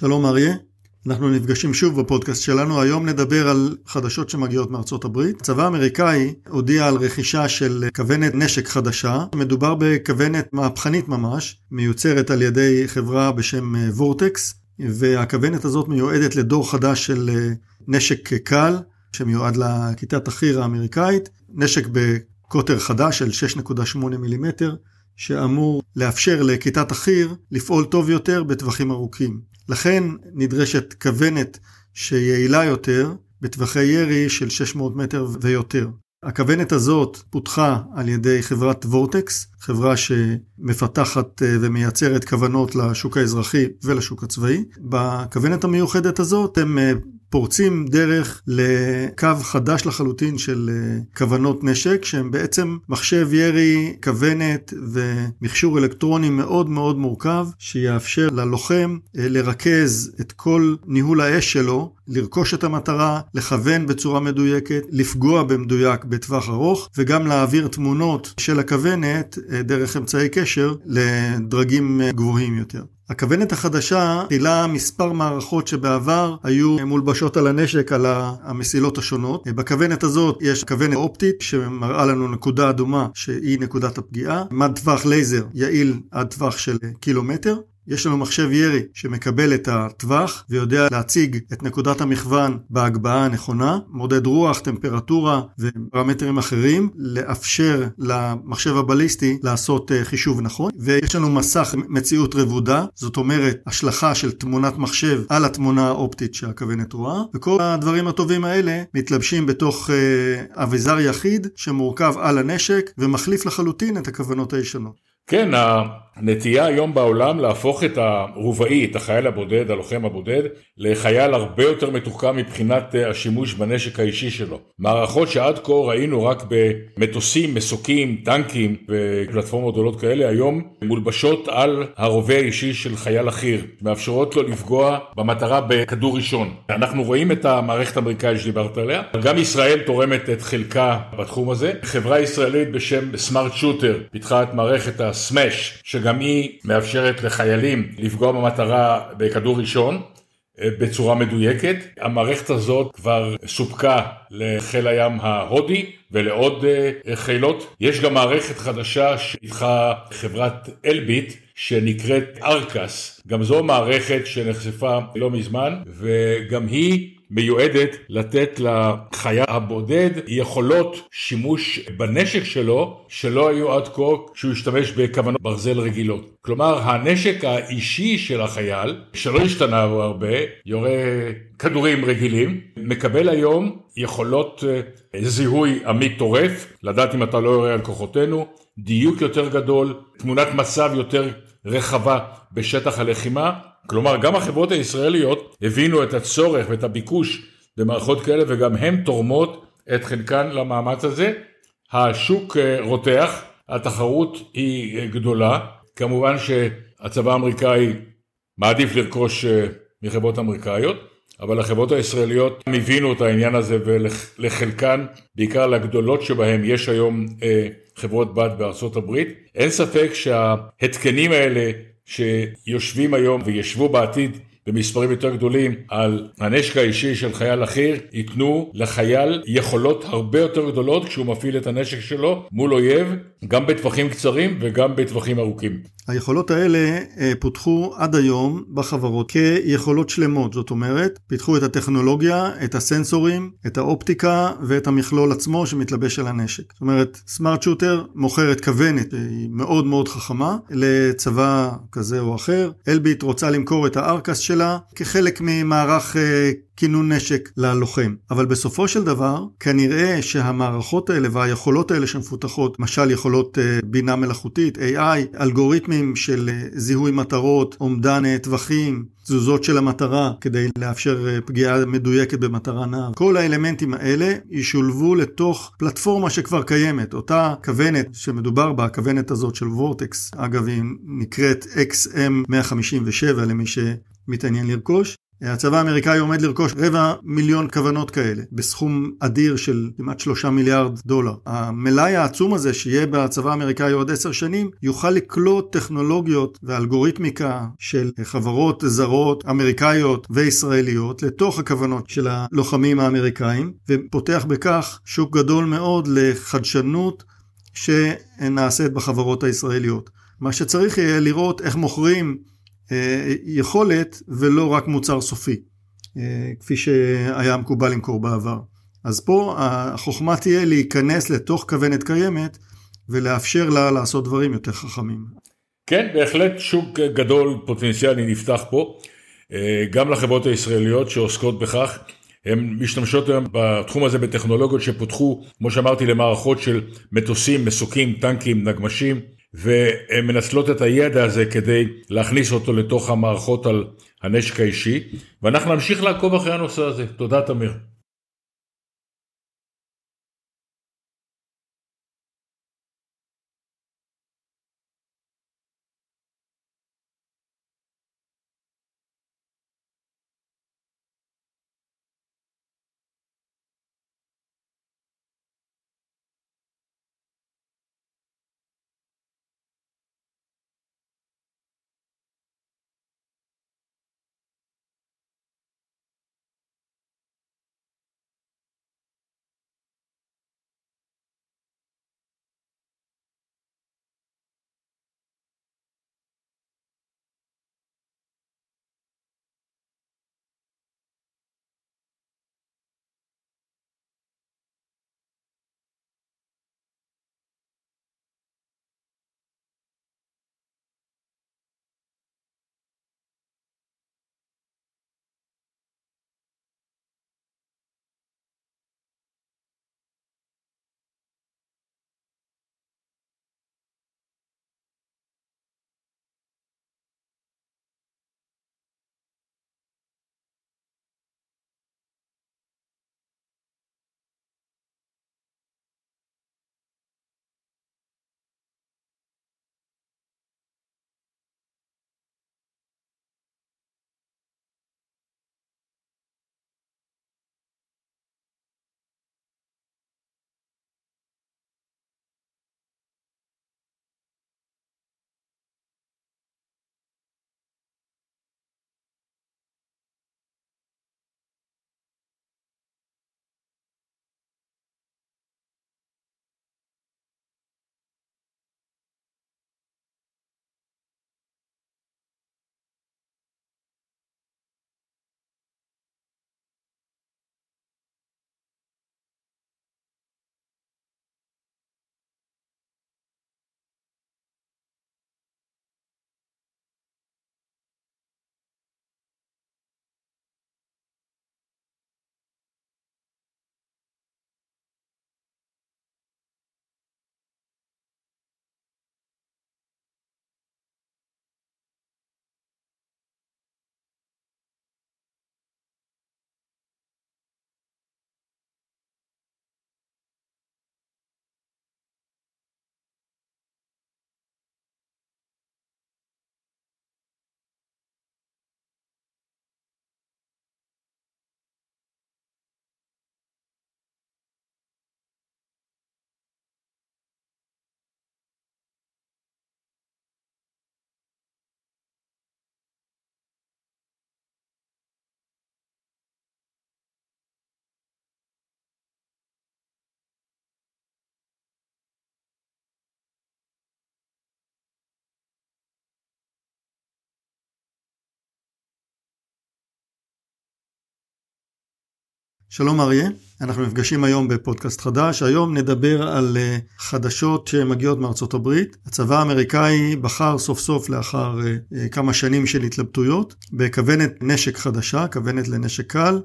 שלום אריה, אנחנו נפגשים שוב בפודקאסט שלנו, היום נדבר על חדשות שמגיעות מארצות הברית. הצבא האמריקאי הודיע על רכישה של כוונת נשק חדשה, מדובר בכוונת מהפכנית ממש, מיוצרת על ידי חברה בשם וורטקס, והכוונת הזאת מיועדת לדור חדש של נשק קל, שמיועד לכיתת החי"ר האמריקאית, נשק בקוטר חדש של 6.8 מילימטר, שאמור לאפשר לכיתת החי"ר לפעול טוב יותר בטווחים ארוכים. לכן נדרשת כוונת שיעילה יותר בטווחי ירי של 600 מטר ויותר. הכוונת הזאת פותחה על ידי חברת וורטקס, חברה שמפתחת אה, ומייצרת כוונות לשוק האזרחי ולשוק הצבאי. בכוונת המיוחדת הזאת הם אה, פורצים דרך לקו חדש לחלוטין של אה, כוונות נשק, שהם בעצם מחשב ירי, כוונת ומכשור אלקטרוני מאוד מאוד מורכב, שיאפשר ללוחם אה, לרכז את כל ניהול האש שלו, לרכוש את המטרה, לכוון בצורה מדויקת, לפגוע במדויק בטווח ארוך, וגם להעביר תמונות של הכוונת אה, דרך אמצעי קשר לדרגים גבוהים יותר. הכוונת החדשה תילה מספר מערכות שבעבר היו מולבשות על הנשק על המסילות השונות. בכוונת הזאת יש כוונת אופטית שמראה לנו נקודה אדומה שהיא נקודת הפגיעה, מד טווח לייזר יעיל עד טווח של קילומטר. יש לנו מחשב ירי שמקבל את הטווח ויודע להציג את נקודת המכוון בהגבהה הנכונה, מודד רוח, טמפרטורה ופרמטרים אחרים, לאפשר למחשב הבליסטי לעשות אה, חישוב נכון. ויש לנו מסך מציאות רבודה, זאת אומרת השלכה של תמונת מחשב על התמונה האופטית שהכוונת רואה, וכל הדברים הטובים האלה מתלבשים בתוך אה, אביזר יחיד שמורכב על הנשק ומחליף לחלוטין את הכוונות הישנות. כן, הנטייה היום בעולם להפוך את הרובעי, את החייל הבודד, הלוחם הבודד, לחייל הרבה יותר מתוחכם מבחינת אה, השימוש בנשק האישי שלו. מערכות שעד כה ראינו רק במטוסים, מסוקים, טנקים ופלטפורמות גדולות כאלה, היום מולבשות על הרובה האישי של חייל החי"ר, מאפשרות לו לפגוע במטרה בכדור ראשון. אנחנו רואים את המערכת האמריקאית שדיברת עליה, גם ישראל תורמת את חלקה בתחום הזה. חברה ישראלית בשם סמארט שוטר פיתחה את מערכת הסמאש, שגם היא מאפשרת לחיילים לפגוע במטרה בכדור ראשון. אה, בצורה מדויקת. המערכת הזאת כבר סופקה לחיל הים ההודי ולעוד אה, חילות. יש גם מערכת חדשה שפיתחה חברת אלביט שנקראת ארקס. גם זו מערכת שנחשפה לא מזמן וגם היא מיועדת לתת לחייל הבודד יכולות שימוש בנשק שלו שלא היו עד כה כשהוא השתמש בכוונות ברזל רגילות. כלומר הנשק האישי של החייל שלא השתנה הרבה יורה כדורים רגילים מקבל היום יכולות אה, זיהוי עמית טורף לדעת אם אתה לא יורה על כוחותינו דיוק יותר גדול תמונת מצב יותר רחבה בשטח הלחימה. כלומר גם החברות הישראליות הבינו את הצורך ואת הביקוש במערכות כאלה וגם הן תורמות את חלקן למאמץ הזה. השוק אה, רותח, התחרות היא אה, גדולה, כמובן שהצבא האמריקאי מעדיף לרכוש אה, מחברות אמריקאיות, אבל החברות הישראליות הבינו את העניין הזה ולחלקן, בעיקר לגדולות שבהן, יש היום חברות בת בארצות הברית. אין ספק שההתקנים האלה שיושבים היום וישבו בעתיד במספרים יותר גדולים על הנשק האישי של חייל אחר, ייתנו לחייל יכולות הרבה יותר גדולות כשהוא מפעיל את הנשק שלו מול אויב, גם בטווחים קצרים וגם בטווחים ארוכים. היכולות האלה אה, פותחו עד היום בחברות כיכולות שלמות, זאת אומרת, פיתחו את הטכנולוגיה, את הסנסורים, את האופטיקה ואת המכלול עצמו שמתלבש על הנשק. זאת אומרת, סמארט שוטר מוכרת כוונת, היא מאוד מאוד חכמה, לצבא כזה או אחר. אלביט רוצה למכור את הארקס שלה כחלק ממערך אה, כינון נשק ללוחם. אבל בסופו של דבר, כנראה שהמערכות האלה והיכולות האלה שמפותחות, למשל יכולות אה, בינה מלאכותית, AI, אלגוריתמים של אה, זיהוי מטרות, אומדן אה, טווחים, תזוזות של המטרה כדי לאפשר פגיעה מדויקת במטרה נער. כל האלמנטים האלה ישולבו לתוך פלטפורמה שכבר קיימת. אותה כוונת שמדובר בה, הכוונת הזאת של וורטקס, אגב היא נקראת XM157 למי שמתעניין לרכוש, הצבא האמריקאי עומד לרכוש רבע מיליון כוונות כאלה, בסכום אדיר של כמעט שלושה מיליארד דולר. המלאי העצום הזה שיהיה בצבא האמריקאי עוד עשר שנים, יוכל לקלוט טכנולוגיות ואלגוריתמיקה של חברות זרות, אמריקאיות וישראליות, לתוך הכוונות של הלוחמים האמריקאים, ופותח בכך שוק גדול מאוד לחדשנות שנעשית בחברות הישראליות. מה שצריך יהיה לראות איך מוכרים יכולת ולא רק מוצר סופי, אה, כפי שהיה מקובל למכור בעבר. אז פה החוכמה תהיה להיכנס לתוך כוונת קיימת ולאפשר לה לעשות דברים יותר חכמים. כן, בהחלט שוק גדול פוטנציאלי נפתח פה, אה, גם לחברות הישראליות שעוסקות בכך. הן משתמשות היום בתחום הזה בטכנולוגיות שפותחו, כמו שאמרתי, למערכות של מטוסים, מסוקים, טנקים, נגמשים, והן מנצלות את הידע הזה כדי להכניס אותו לתוך המערכות על הנשק האישי, ואנחנו נמשיך לעקוב אחרי הנושא הזה. תודה, תמיר. שלום אריה, אנחנו נפגשים היום בפודקאסט חדש. היום נדבר על אה, חדשות שמגיעות מארצות הברית. הצבא האמריקאי בחר סוף סוף לאחר אה, אה, כמה שנים של התלבטויות בכוונת נשק חדשה, כוונת לנשק קל,